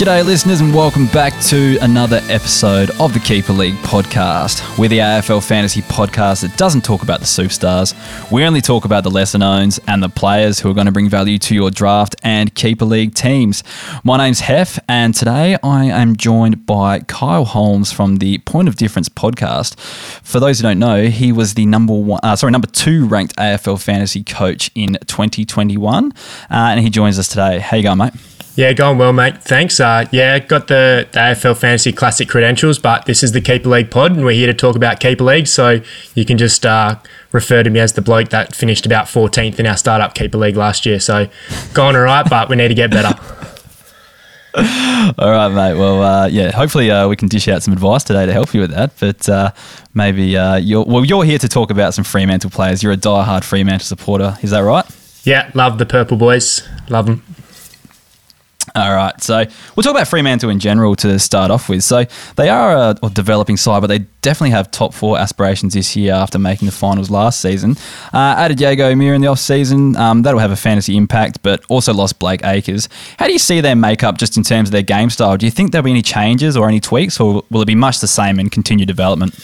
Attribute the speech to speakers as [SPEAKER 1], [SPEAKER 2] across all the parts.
[SPEAKER 1] G'day, listeners, and welcome back to another episode of the Keeper League podcast. We're the AFL fantasy podcast that doesn't talk about the superstars. We only talk about the lesser knowns and the players who are going to bring value to your draft and Keeper League teams. My name's Heff, and today I am joined by Kyle Holmes from the Point of Difference podcast. For those who don't know, he was the number one, uh, sorry, number two ranked AFL fantasy coach in 2021, uh, and he joins us today. How you going, mate?
[SPEAKER 2] Yeah, going well, mate. Thanks. Uh, yeah, got the, the AFL Fantasy Classic credentials, but this is the Keeper League pod, and we're here to talk about Keeper League. So you can just uh, refer to me as the bloke that finished about 14th in our startup Keeper League last year. So going all right, but we need to get better.
[SPEAKER 1] All right, mate. Well, uh, yeah. Hopefully, uh, we can dish out some advice today to help you with that. But uh, maybe uh, you're well. You're here to talk about some Fremantle players. You're a die-hard Fremantle supporter. Is that right?
[SPEAKER 2] Yeah, love the purple boys. Love them.
[SPEAKER 1] All right, so we'll talk about Fremantle in general to start off with. So they are a, developing side, but they definitely have top four aspirations this year after making the finals last season. Uh, added Jaeger O'Meara in the off season, um, that'll have a fantasy impact, but also lost Blake Acres. How do you see their makeup just in terms of their game style? Do you think there'll be any changes or any tweaks, or will it be much the same and continue development?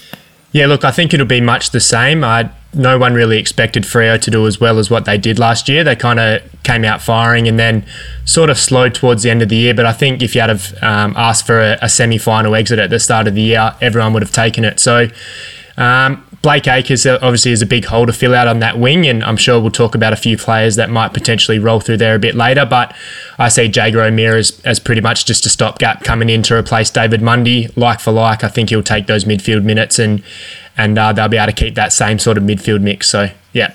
[SPEAKER 2] Yeah, look, I think it'll be much the same. I no one really expected Freo to do as well as what they did last year. They kind of came out firing and then sort of slowed towards the end of the year. But I think if you had have, um, asked for a, a semi final exit at the start of the year, everyone would have taken it. So um, Blake Acres obviously is a big hole to fill out on that wing, and I'm sure we'll talk about a few players that might potentially roll through there a bit later. But I see Jaeger O'Meara as, as pretty much just a stopgap coming in to replace David Mundy, like for like. I think he'll take those midfield minutes and and uh, they'll be able to keep that same sort of midfield mix. So yeah.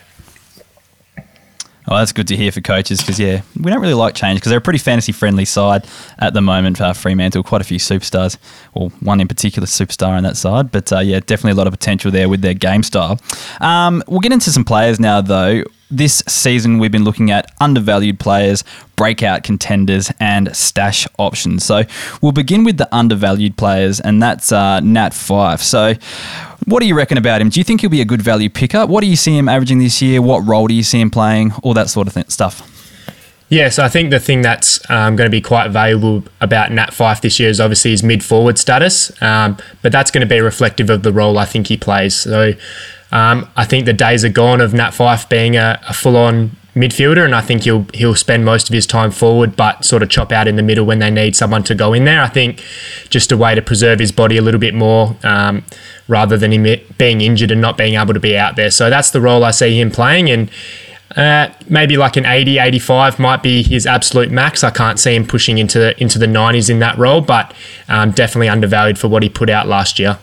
[SPEAKER 1] Oh, that's good to hear for coaches because, yeah, we don't really like change because they're a pretty fantasy friendly side at the moment. for Fremantle, quite a few superstars, or one in particular superstar on that side. But, uh, yeah, definitely a lot of potential there with their game style. Um, we'll get into some players now, though this season we've been looking at undervalued players, breakout contenders, and stash options. So we'll begin with the undervalued players, and that's uh, Nat Fyfe. So what do you reckon about him? Do you think he'll be a good value pickup? What do you see him averaging this year? What role do you see him playing? All that sort of th- stuff.
[SPEAKER 2] Yeah, so I think the thing that's um, going to be quite valuable about Nat Fyfe this year is obviously his mid forward status, um, but that's going to be reflective of the role I think he plays. So um, I think the days are gone of Nat Fyfe being a, a full on midfielder, and I think he'll he'll spend most of his time forward, but sort of chop out in the middle when they need someone to go in there. I think just a way to preserve his body a little bit more, um, rather than him being injured and not being able to be out there. So that's the role I see him playing, and. Uh, maybe like an 80, 85 might be his absolute max. I can't see him pushing into into the 90s in that role, but um, definitely undervalued for what he put out last year.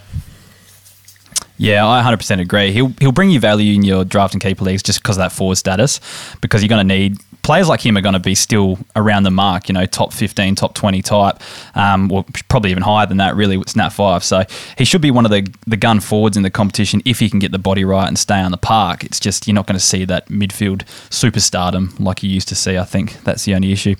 [SPEAKER 1] Yeah, I 100% agree. He'll he'll bring you value in your draft and keeper leagues just because of that forward status, because you're going to need players like him are going to be still around the mark, you know, top 15, top 20 type, um, or probably even higher than that, really, with Nat Fyfe. So he should be one of the, the gun forwards in the competition if he can get the body right and stay on the park. It's just you're not going to see that midfield superstardom like you used to see. I think that's the only issue.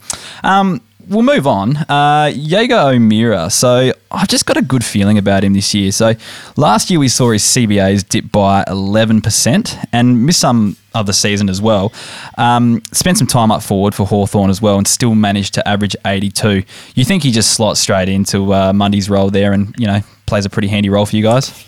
[SPEAKER 1] Um, we'll move on. Uh, Jaeger O'Meara. So I've just got a good feeling about him this year. So last year we saw his CBAs dip by 11% and miss some of the season as well. Um, spent some time up forward for Hawthorn as well and still managed to average 82. You think he just slots straight into uh, Mundy's role there and, you know, plays a pretty handy role for you guys?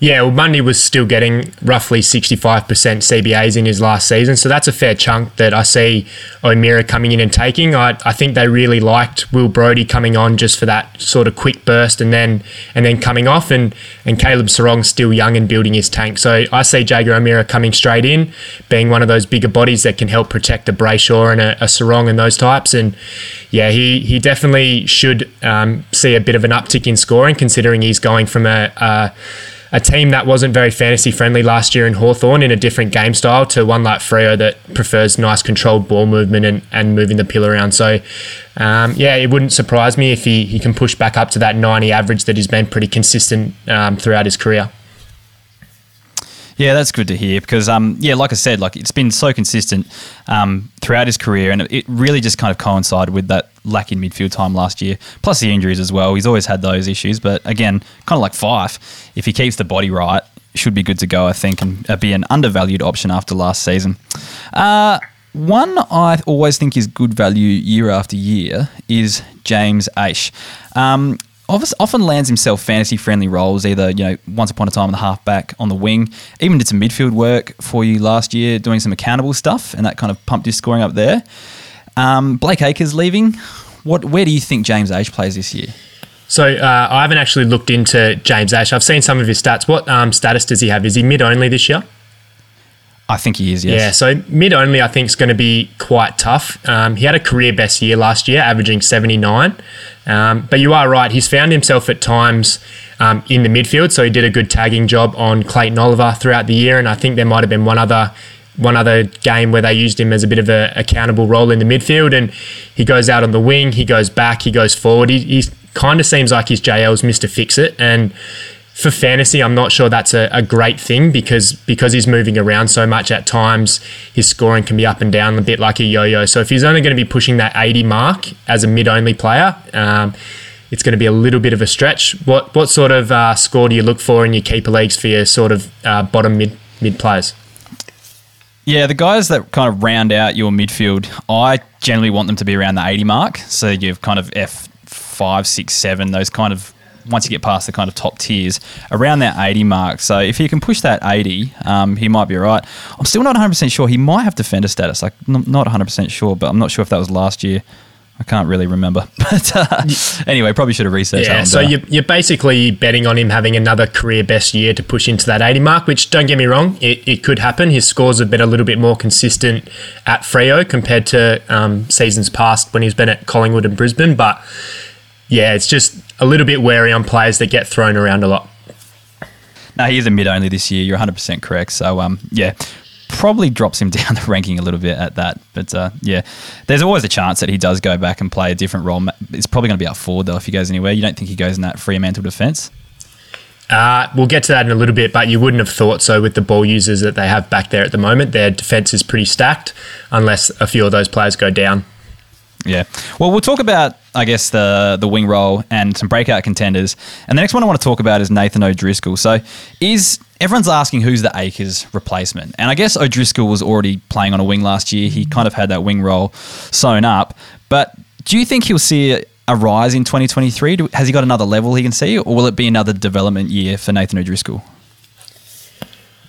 [SPEAKER 2] Yeah, well, Mundy was still getting roughly 65% CBAs in his last season. So that's a fair chunk that I see O'Meara coming in and taking. I, I think they really liked Will Brodie coming on just for that sort of quick burst and then and then coming off. And, and Caleb Serong's still young and building his tank. So I see Jaeger O'Meara coming straight in, being one of those bigger bodies that can help protect a Brayshaw and a, a Serong and those types. And yeah, he, he definitely should um, see a bit of an uptick in scoring considering he's going from a, a a team that wasn't very fantasy friendly last year in Hawthorn in a different game style to one like Freo that prefers nice controlled ball movement and, and moving the pill around. So, um, yeah, it wouldn't surprise me if he, he can push back up to that 90 average that he's been pretty consistent um, throughout his career.
[SPEAKER 1] Yeah, that's good to hear because, um, yeah, like I said, like it's been so consistent um, throughout his career, and it really just kind of coincided with that lack in midfield time last year, plus the injuries as well. He's always had those issues, but again, kind of like Fyfe, if he keeps the body right, should be good to go, I think, and be an undervalued option after last season. Uh, one I always think is good value year after year is James Aish. Um, often lands himself fantasy friendly roles, either, you know, once upon a time on the halfback, on the wing. Even did some midfield work for you last year, doing some accountable stuff, and that kind of pumped his scoring up there. Um, Blake Acres leaving. What? Where do you think James Aish plays this year?
[SPEAKER 2] So uh, I haven't actually looked into James Aish. I've seen some of his stats. What um, status does he have? Is he mid only this year?
[SPEAKER 1] I think he is, yes.
[SPEAKER 2] Yeah, so mid only, I think, is going to be quite tough. Um, he had a career best year last year, averaging 79. Um, but you are right, he's found himself at times um, in the midfield. So he did a good tagging job on Clayton Oliver throughout the year. And I think there might have been one other one other game where they used him as a bit of a accountable role in the midfield and he goes out on the wing he goes back he goes forward he, kind of seems like his JL's Mr. Fix It and for fantasy, I'm not sure that's a, a, great thing because because he's moving around so much at times, his scoring can be up and down a bit like a yo-yo. So if he's only going to be pushing that 80 mark as a mid-only player, um, it's going to be a little bit of a stretch. What what sort of uh, score do you look for in your keeper leagues for your sort of uh, bottom mid mid players?
[SPEAKER 1] Yeah, the guys that kind of round out your midfield, I generally want them to be around the 80 mark. So you've kind of F five, six, seven, those kind of once you get past the kind of top tiers, around that 80 mark. So if he can push that 80, um, he might be all right. I'm still not 100% sure. He might have defender status. Like, not 100% sure, but I'm not sure if that was last year. I can't really remember. But uh, anyway, probably should have researched
[SPEAKER 2] yeah, so you're, you're, basically betting on him having another career best year to push into that 80 mark, which don't get me wrong, it, it could happen. His scores have been a little bit more consistent at Freo compared to um, seasons past when he's been at Collingwood and Brisbane. But yeah, it's just a little bit wary on players that get thrown around a lot.
[SPEAKER 1] No, he is a mid only this year. You're 100% correct. So, um, yeah, probably drops him down the ranking a little bit at that. But uh, yeah, there's always a chance that he does go back and play a different role. It's probably going to be up forward, though, if he goes anywhere. You don't think he goes in that Fremantle defence?
[SPEAKER 2] Uh, we'll get to that in a little bit, but you wouldn't have thought so with the ball users that they have back there at the moment. Their defence is pretty stacked, unless a few of those players go down.
[SPEAKER 1] Yeah. Well, we'll talk about, I guess, the the wing role and some breakout contenders. And the next one I want to talk about is Nathan O'Driscoll. So, is everyone's asking who's the Acres replacement? And I guess O'Driscoll was already playing on a wing last year. He kind of had that wing role sewn up. But do you think he'll see a rise in 2023? Has he got another level he can see, or will it be another development year for Nathan O'Driscoll?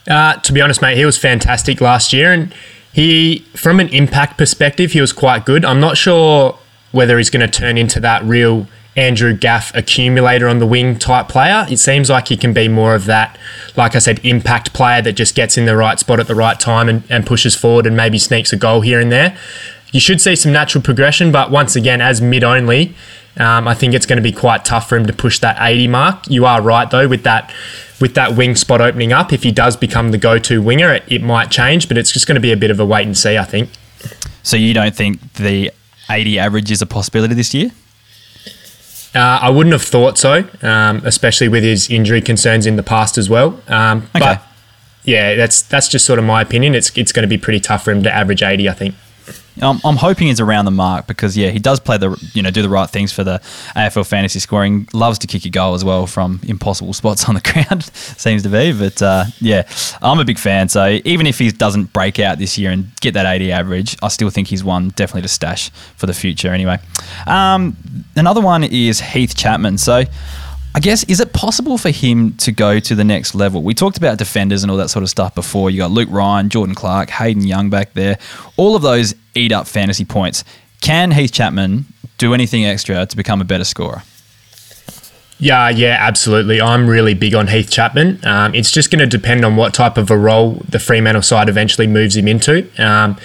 [SPEAKER 2] Uh, to be honest, mate, he was fantastic last year, and he, from an impact perspective, he was quite good. I'm not sure whether he's going to turn into that real Andrew Gaff accumulator on the wing type player. It seems like he can be more of that, like I said, impact player that just gets in the right spot at the right time and, and pushes forward and maybe sneaks a goal here and there. You should see some natural progression, but once again, as mid only, um, I think it's going to be quite tough for him to push that 80 mark. You are right though with that with that wing spot opening up. If he does become the go-to winger, it, it might change, but it's just going to be a bit of a wait and see. I think.
[SPEAKER 1] So you don't think the 80 average is a possibility this year?
[SPEAKER 2] Uh, I wouldn't have thought so, um, especially with his injury concerns in the past as well. Um, okay. But yeah, that's that's just sort of my opinion. It's it's going to be pretty tough for him to average 80, I think.
[SPEAKER 1] I'm, I'm hoping he's around the mark because yeah, he does play the you know do the right things for the AFL fantasy scoring. Loves to kick a goal as well from impossible spots on the ground. seems to be, but uh, yeah, I'm a big fan. So even if he doesn't break out this year and get that 80 average, I still think he's one definitely to stash for the future. Anyway, um, another one is Heath Chapman. So. I guess is it possible for him to go to the next level? We talked about defenders and all that sort of stuff before. You got Luke Ryan, Jordan Clark, Hayden Young back there. All of those eat up fantasy points. Can Heath Chapman do anything extra to become a better scorer?
[SPEAKER 2] Yeah, yeah, absolutely. I'm really big on Heath Chapman. Um, it's just going to depend on what type of a role the Fremantle side eventually moves him into. Um,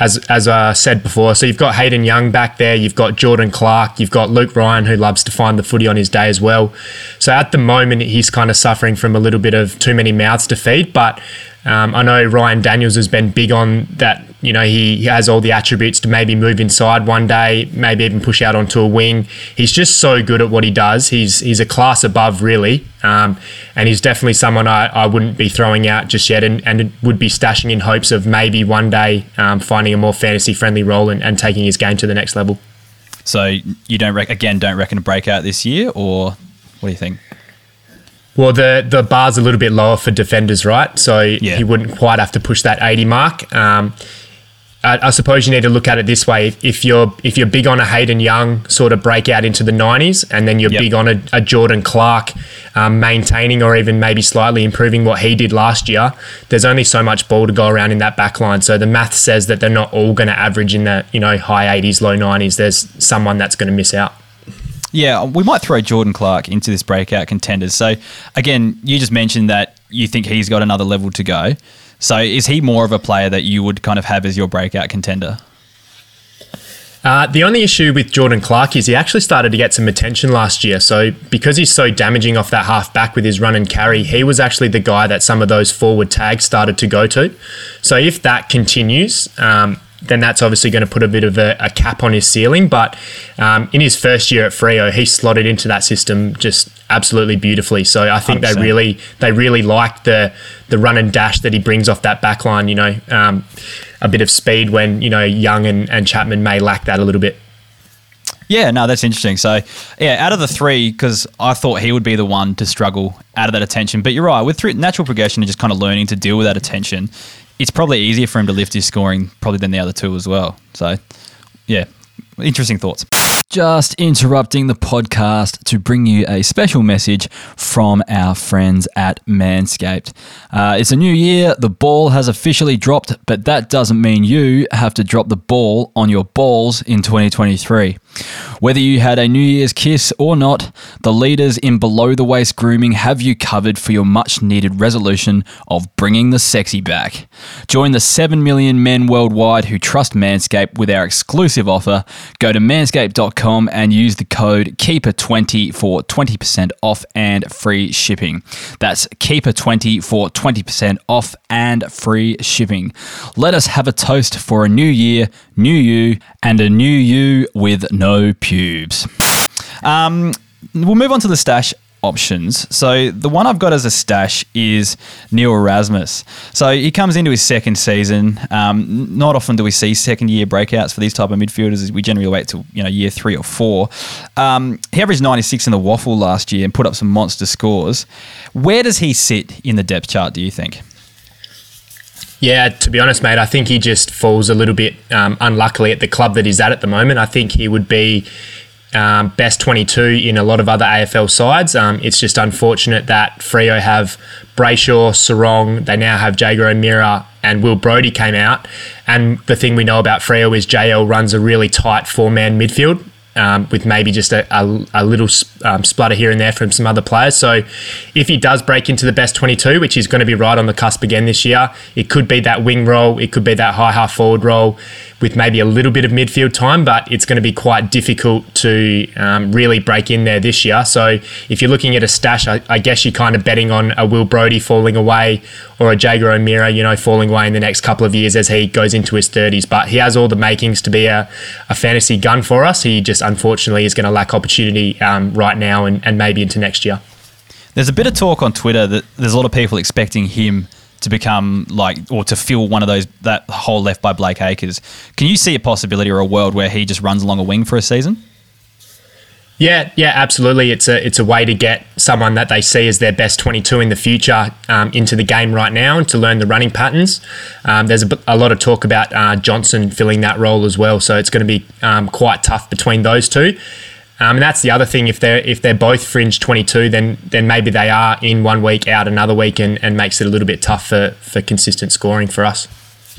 [SPEAKER 2] as as I said before. So you've got Hayden Young back there, you've got Jordan Clark, you've got Luke Ryan who loves to find the footy on his day as well. So at the moment he's kind of suffering from a little bit of too many mouths to feed, but um, I know Ryan Daniels has been big on that. You know, he, he has all the attributes to maybe move inside one day, maybe even push out onto a wing. He's just so good at what he does. He's he's a class above, really, um, and he's definitely someone I, I wouldn't be throwing out just yet, and, and would be stashing in hopes of maybe one day um, finding a more fantasy friendly role and, and taking his game to the next level.
[SPEAKER 1] So you don't rec- again don't reckon a breakout this year, or what do you think?
[SPEAKER 2] Well, the the bar's a little bit lower for defenders, right? So yeah. he wouldn't quite have to push that 80 mark. Um, I, I suppose you need to look at it this way: if you're if you're big on a Hayden Young sort of breakout into the '90s, and then you're
[SPEAKER 1] Yep.
[SPEAKER 2] big on a, a Jordan Clark um, maintaining or even maybe slightly improving what he did last year, there's only so much ball to go around in that back line. So the math says that they're not all going to average in the you know high 80s, low 90s. There's someone that's going to miss out.
[SPEAKER 1] Yeah, we might throw Jordan Clark into this breakout contenders. So, again, you just mentioned that you think he's got another level to go. So, is he more of a player that you would kind of have as your breakout contender?
[SPEAKER 2] Uh, the only issue with Jordan Clark is he actually started to get some attention last year. So because he's so damaging off that half back with his run and carry, he was actually the guy that some of those forward tags started to go to. So if that continues, um, then that's obviously going to put a bit of a, a cap on his ceiling. But um, in his first year at Freo, he slotted into that system just absolutely beautifully. So I think
[SPEAKER 1] 100%.
[SPEAKER 2] they really they really like the the run and dash that he brings off that back line. You know, um, a bit of speed when you know Young and, and Chapman may lack that a little bit.
[SPEAKER 1] Yeah, no, that's interesting. So, yeah, out of the three, because I thought he would be the one to struggle out of that attention. But you're right, with natural progression and just kind of learning to deal with that attention, it's probably easier for him to lift his scoring probably than the other two as well. So, yeah, interesting thoughts. Just interrupting the podcast to bring you a special message from our friends at Manscaped. Uh, it's a new year, the ball has officially dropped, but that doesn't mean you have to drop the ball on your balls in 2023. Whether you had a New Year's kiss or not, the leaders in below the waist grooming have you covered for your much needed resolution of bringing the sexy back. Join the 7 million men worldwide who trust Manscaped with our exclusive offer. Go to manscaped.com and use the code KEEPER20 for 20% off and free shipping. That's KEEPER20 for 20% off and free shipping. Let us have a toast for a new year, new you, and a new you with no pubes. Um, we'll move on to the stash options. So the one I've got as a stash is Neil Erasmus. So he comes into his second season. Um, not often do we see second year breakouts for these type of midfielders. We generally wait till you know year three or four. Um, he averaged 96 in the WAFL last year and put up some monster scores. Where does he sit in the depth chart? Do you think?
[SPEAKER 2] Yeah, to be honest, mate, I think he just falls a little bit um, unluckily at the club that he's at at the moment. I think he would be um, best 22 in a lot of other AFL sides. Um, it's just unfortunate that Freo have Brayshaw, Serong, they now have Jaeger O'Meara and Will Brodie came out. And the thing we know about Freo is JL runs a really tight four man midfield. Um, with maybe just a, a, a little um, splutter here and there from some other players. So, if he does break into the best 22, which he's going to be right on the cusp again this year, it could be that wing role, it could be that high half forward role with maybe a little bit of midfield time, but it's going to be quite difficult to um, really break in there this year. So, if you're looking at a stash, I, I guess you're kind of betting on a Will Brodie falling away or a Jaeger O'Meara, you know, falling away in the next couple of years as he goes into his 30s. But he has all the makings to be a, a fantasy gun for us. He just unfortunately is going to lack opportunity um, right now and, and maybe into next year.
[SPEAKER 1] There's a bit of talk on Twitter that there's a lot of people expecting him to become like or to fill one of those that hole left by Blake Acres. Can you see a possibility or a world where he just runs along a wing for a season?
[SPEAKER 2] Yeah, yeah, absolutely. It's a it's a way to get someone that they see as their best 22 in the future um, into the game right now and to learn the running patterns. Um, there's a lot of talk about uh, Johnson filling that role as well, so it's going to be um, quite tough between those two. Um, and that's the other thing. If they're if they're both fringe 22, then then maybe they are in one week out another week and, and makes it a little bit tough for for consistent scoring for us.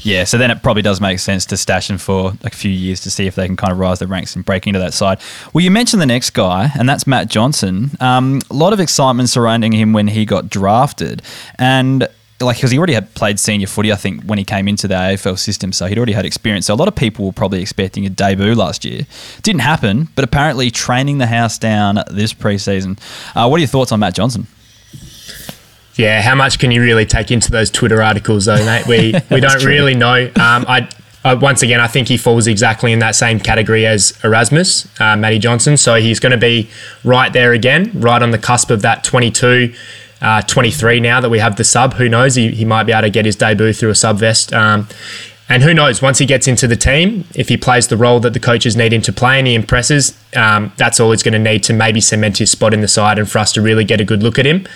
[SPEAKER 1] Yeah, so then it probably does make sense to stash them for a few years to see if they can kind of rise the ranks and break into that side. Well, you mentioned the next guy, and that's Matt Johnson. Um, a lot of excitement surrounding him when he got drafted, and like because he already had played senior footy, I think, when he came into the AFL system, so he'd already had experience. So a lot of people were probably expecting a debut last year. Didn't happen, but apparently training the house down this preseason. Uh, what are your thoughts on Matt Johnson?
[SPEAKER 2] Yeah, how much can you really take into those Twitter articles, though, mate? We we don't
[SPEAKER 1] true.
[SPEAKER 2] really know. Um, I, I once again, I think he falls exactly in that same category as Erasmus, uh, Matty Johnson. So he's going to be right there again, right on the cusp of that 22, uh, 23 now that we have the sub. Who knows? He, he might be able to get his debut through a sub vest. Um, and who knows, once he gets into the team, if he plays the role that the coaches need him to play and he impresses, um, that's all he's going to need to maybe cement his spot in the side and for us to really get a good look at him.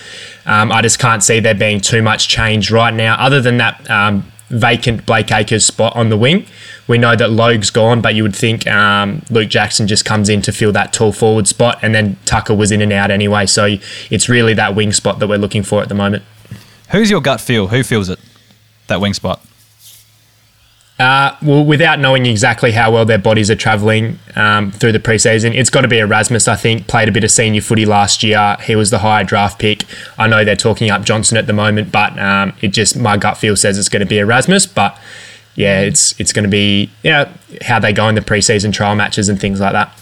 [SPEAKER 2] Um, I just can't see there being too much change right now, other than that um, vacant Blake Acres spot on the wing. We know that Logue's gone, but you would think um, Luke Jackson just comes in to fill that tall forward spot, and then Tucker was in and out anyway. So it's really that wing spot that we're looking for at the moment.
[SPEAKER 1] Who's your gut feel? Who feels it? That wing spot.
[SPEAKER 2] Uh, well, without knowing exactly how well their bodies are travelling um, through the preseason, it's got to be Erasmus. I think played a bit of senior footy last year. He was the higher draft pick. I know they're talking up Johnson at the moment, but um, it just my gut feel says it's going to be Erasmus. But yeah, it's it's going to be yeah how they go in the preseason trial matches and things like that.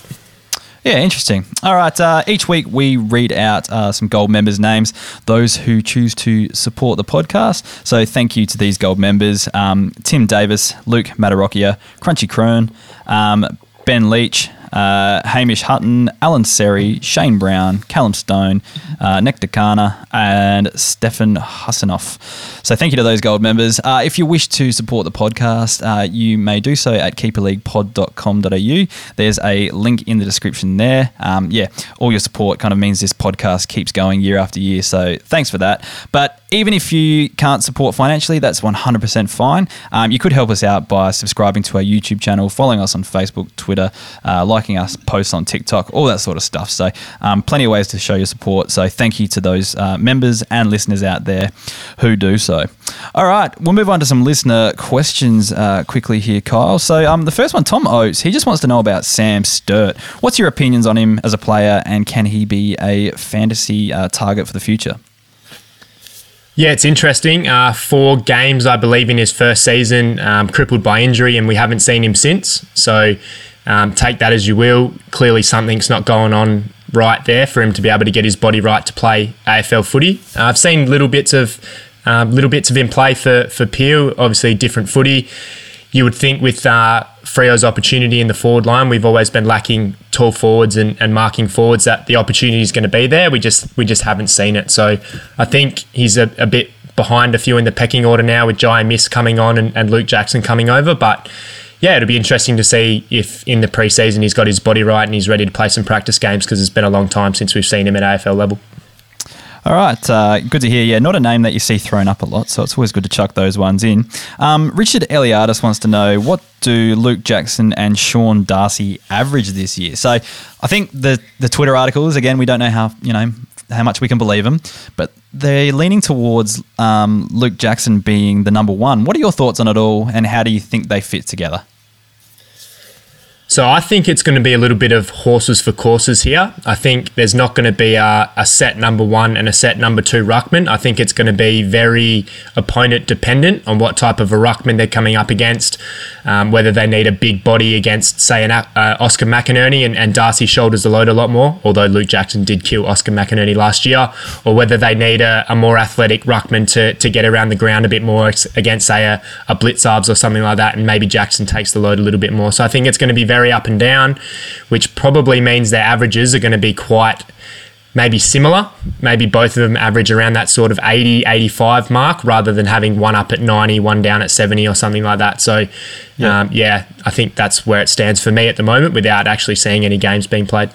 [SPEAKER 1] Yeah, interesting. All right. Uh, each week we read out uh, some gold members' names, those who choose to support the podcast. So thank you to these gold members um, Tim Davis, Luke Matarocchia, Crunchy Crone, um, Ben Leach, uh, Hamish Hutton, Alan Seri, Shane Brown, Callum Stone, uh, Nectar and Stefan Hasanoff. So thank you to those gold members. Uh, if you wish to support the podcast, uh, you may do so at keeperleaguepod.com.au. There's a link in the description there. Um, yeah, all your support kind of means this podcast keeps going year after year. So thanks for that. But even if you can't support financially, that's 100% fine. Um, you could help us out by subscribing to our YouTube channel, following us on Facebook, Twitter, uh, liking us posts on TikTok, all that sort of stuff. So, um, plenty of ways to show your support. So, thank you to those uh, members and listeners out there who do so. All right, we'll move on to some listener questions uh, quickly here, Kyle. So, um, the first one, Tom Oates, he just wants to know about Sam Sturt. What's your opinions on him as a player, and can he be a fantasy uh, target for the future?
[SPEAKER 2] Yeah, it's interesting. Uh, four games, I believe, in his first season, um, crippled by injury, and we haven't seen him since. So um, take that as you will. Clearly, something's not going on right there for him to be able to get his body right to play AFL footy. Uh, I've seen little bits of um, little bits of him play for for Peel. Obviously, different footy. You would think with uh, Freo's opportunity in the forward line, we've always been lacking tall forwards and, and marking forwards that the opportunity is going to be there. We just we just haven't seen it. So I think he's a, a bit behind a few in the pecking order now with Jye Amiss coming on and, and Luke Jackson coming over. But yeah, it'll be interesting to see if in the preseason he's got his body right and he's ready to play some practice games because it's been a long time since we've seen him at AFL level.
[SPEAKER 1] All right, uh, good to hear. Yeah, not a name that you see thrown up a lot, so it's always good to chuck those ones in. Um, Richard Eliadis wants to know what do Luke Jackson and Sean Darcy average this year? So I think the the Twitter articles again, we don't know how you know how much we can believe them, but they're leaning towards um, Luke Jackson being the number one. What are your thoughts on it all, and how do you think they fit together?
[SPEAKER 2] So I think it's going to be a little bit of horses for courses here. I think there's not going to be a, a, set number one and a set number two ruckman. I think it's going to be very opponent dependent on what type of a ruckman they're coming up against, um, whether they need a big body against, say, an uh, Oscar McInerney and, and Darcy shoulders the load a lot more, although Luke Jackson did kill Oscar McInerney last year, or whether they need a, a more athletic ruckman to, to get around the ground a bit more against, say, a, a Blicavs or something like that, and maybe Jackson takes the load a little bit more. So I think it's going to be very up and down, which probably means their averages are going to be quite maybe similar. Maybe both of them average around that sort of 80, 85 mark rather than having one up at 90, one down at 70 or something like that. So, yeah, um, yeah I think that's where it stands for me at the moment without actually seeing any games being played.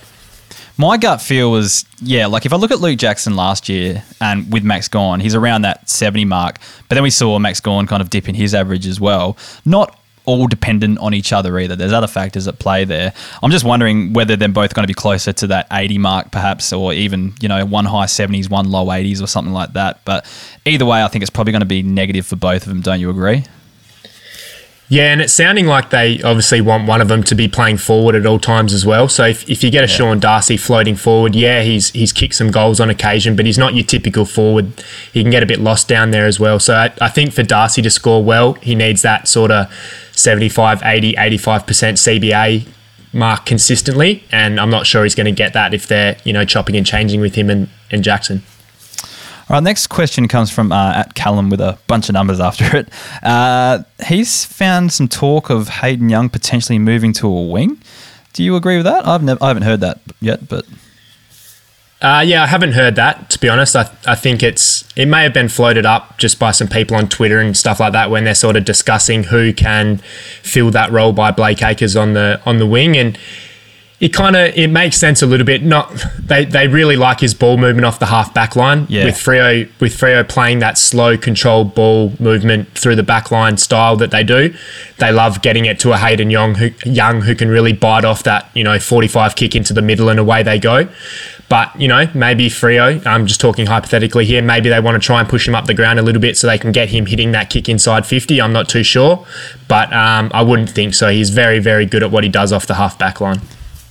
[SPEAKER 1] My gut feel was, yeah, like if I look at Luke Jackson last year and with Max Gawn, he's around that 70 mark. But then we saw Max Gawn kind of dip in his average as well. Not all dependent on each other either. There's other factors at play there. I'm just wondering whether they're both going to be closer to that 80 mark, perhaps, or even you know one high 70s, one low 80s, or something like that. But either way, I think it's probably going to be negative for both of them. Don't you agree?
[SPEAKER 2] Yeah, and it's sounding like they obviously want one of them to be playing forward at all times as well. So if, if you get a yeah. Sean Darcy floating forward, yeah, he's he's kicked some goals on occasion, but he's not your typical forward. He can get a bit lost down there as well. So I, I think for Darcy to score well, he needs that sort of 75, 80, 85% CBA mark consistently. And I'm not sure he's going to get that if they're, you know, chopping and changing with him and, and Jackson.
[SPEAKER 1] All right, next question comes from uh, at Callum with a bunch of numbers after it. Uh, he's found some talk of Hayden Young potentially moving to a wing. Do you agree with that? I've never, I haven't heard that yet, but
[SPEAKER 2] uh, yeah, I haven't heard that to be honest. I, I think it's it may have been floated up just by some people on Twitter and stuff like that when they're sort of discussing who can fill that role by Blake Acres on the on the wing and it kind of it makes sense a little bit. Not they, they really like his ball movement off the half back line.
[SPEAKER 1] Yeah.
[SPEAKER 2] With Freo with Freo playing that slow controlled ball movement through the back line style that they do. They love getting it to a Hayden Young who Young who can really bite off that, you know, 45 kick into the middle and away they go. But, you know, maybe Freo, I'm just talking hypothetically here, maybe they want to try and push him up the ground a little bit so they can get him hitting that kick inside 50. I'm not too sure. But um, I wouldn't think so. He's very, very good at what he does off the half back line.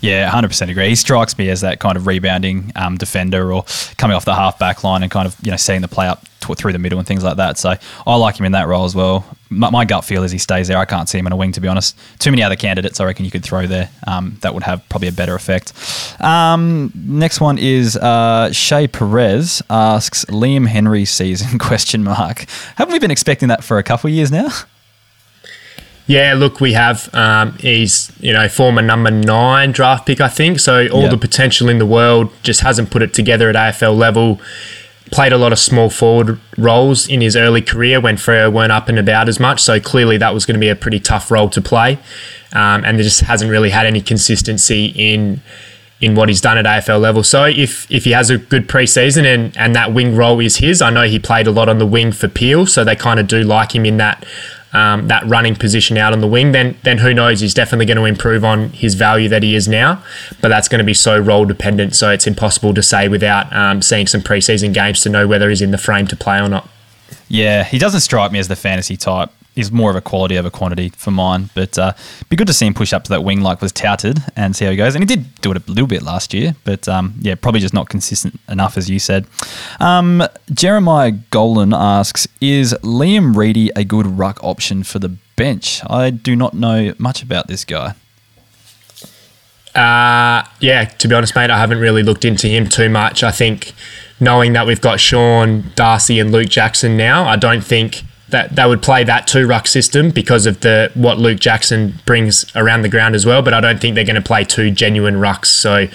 [SPEAKER 1] Yeah, 100% agree. He strikes me as that kind of rebounding um, defender or coming off the half back line and kind of, you know, setting the play up through the middle and things like that. So I like him in that role as well. My, my, gut feel is he stays there. I can't see him in a wing, to be honest. Too many other candidates I reckon you could throw there um, that would have probably a better effect. Um, next one is uh, Shay Perez asks Liam Henry season question mark. Haven't we been expecting that for a couple of years now?
[SPEAKER 2] Yeah, look, we have. Um, he's you know former number nine draft pick, I think. So all
[SPEAKER 1] Yep.
[SPEAKER 2] the potential in the world just hasn't put it together at AFL level. Played a lot of small forward roles in his early career when Freo weren't up and about as much. So clearly that was going to be a pretty tough role to play, um, and there just hasn't really had any consistency in in what he's done at AFL level. So if if he has a good preseason and and that wing role is his, I know he played a lot on the wing for Peel, so they kind of do like him in that um, that running position out on the wing, then then who knows? He's definitely going to improve on his value that he is now, but that's going to be so role dependent. So it's impossible to say without um, seeing some preseason games to know whether he's in the frame to play or not.
[SPEAKER 1] Yeah, he doesn't strike me as the fantasy type. He's more of a quality over quantity for mine. But uh, be good to see him push up to that wing like was touted and see how he goes. And he did do it a little bit last year, but um, yeah, probably just not consistent enough, as you said. Um, Jeremiah Golan asks Is Liam Reidy a good ruck option for the bench? I do not know much about this guy.
[SPEAKER 2] Uh, yeah, to be honest, mate, I haven't really looked into him too much. I think knowing that we've got Sean, Darcy, and Luke Jackson now, I don't think that they would play that two ruck system because of the what Luke Jackson brings around the ground as well. But I don't think they're going to play two genuine rucks. So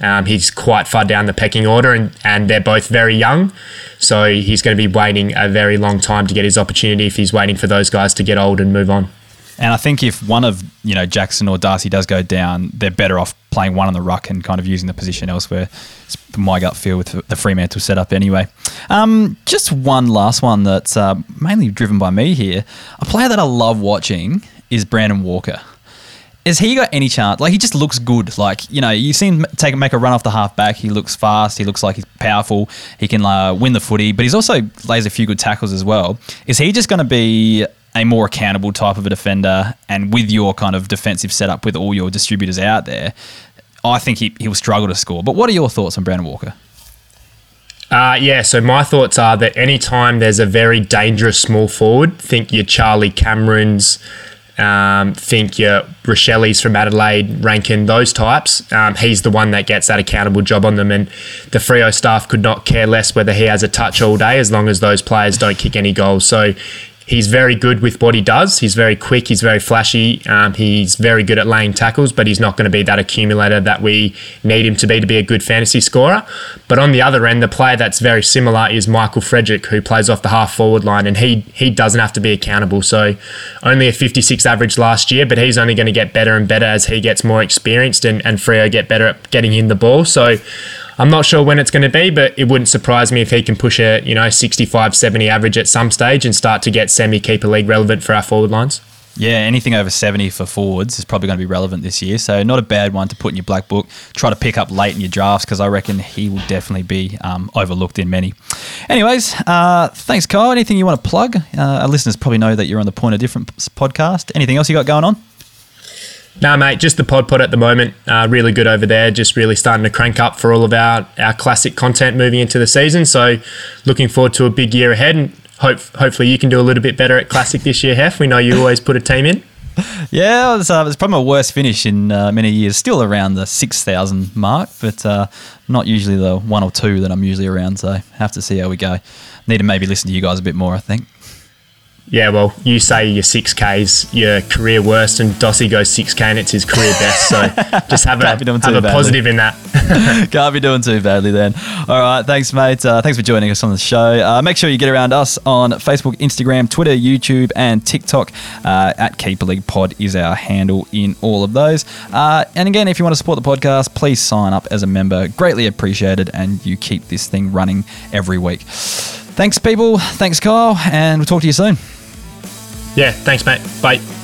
[SPEAKER 2] um, he's quite far down the pecking order, and, and they're both very young. So he's going to be waiting a very long time to get his opportunity if he's waiting for those guys to get old and move on.
[SPEAKER 1] And I think if one of you know Jackson or Darcy does go down, they're better off playing one on the ruck and kind of using the position elsewhere. It's my gut feel with the Fremantle setup anyway. Um, just one last one that's uh, mainly driven by me here. A player that I love watching is Brandon Walker. Has he got any chance? Like he just looks good. Like you know, you see him take make a run off the half back. He looks fast. He looks like he's powerful. He can uh, win the footy, but he's also lays a few good tackles as well. Is he just going to be a more accountable type of a defender? And with your kind of defensive setup, with all your distributors out there, I think he he'll struggle to score. But what are your thoughts on Brandon Walker?
[SPEAKER 2] Uh, yeah, so my thoughts are that anytime there's a very dangerous small forward, think your Charlie Camerons, um, think your Rochelle's from Adelaide, Rankine, those types, um, he's the one that gets that accountable job on them. And the Freo staff could not care less whether he has a touch all day as long as those players don't kick any goals. So he's very good with what he does. He's very quick. He's very flashy. Um, he's very good at laying tackles, but he's not going to be that accumulator that we need him to be to be a good fantasy scorer. But on the other end, the player that's very similar is Michael Frederick, who plays off the half forward line, and he he doesn't have to be accountable. So only a 56 average last year, but he's only going to get better and better as he gets more experienced and, and Freo get better at getting in the ball. So I'm not sure when it's going to be, but it wouldn't surprise me if he can push a you know 65, 70 average at some stage and start to get semi keeper league relevant for our forward lines.
[SPEAKER 1] Yeah, anything over 70 for forwards is probably going to be relevant this year. So, not a bad one to put in your black book. Try to pick up late in your drafts because I reckon he will definitely be um, overlooked in many. Anyways, uh, thanks, Kyle. Anything you want to plug? Uh, our listeners probably know that you're on the Point of Different podcast. Anything else you got going on?
[SPEAKER 2] No, mate, just the pod pod at the moment. Uh, really good over there. Just really starting to crank up for all of our, our classic content moving into the season. So, looking forward to a big year ahead. And hope, hopefully, you can do a little bit better at classic this year, Heff. We know you always put a team in.
[SPEAKER 1] Yeah, it was, uh, it probably my worst finish in uh, many years. Still around the 6,000 mark, but uh, not usually the one or two that I'm usually around. So, have to see how we go. Need to maybe listen to you guys a bit more, I think.
[SPEAKER 2] Yeah, well, you say your six Ks, your career worst, and Dossie goes six K and it's his career best. So just have a have a positive in that.
[SPEAKER 1] Can't be doing too badly then. All right, thanks, mate. Uh, thanks for joining us on the show. Uh, make sure you get around us on Facebook, Instagram, Twitter, YouTube, and TikTok. Uh, at Keeper League Pod is our handle in all of those. Uh, and again, if you want to support the podcast, please sign up as a member. Greatly appreciated, and you keep this thing running every week. Thanks, people. Thanks, Kyle, and we'll talk to you soon.
[SPEAKER 2] Yeah, thanks, mate. Bye.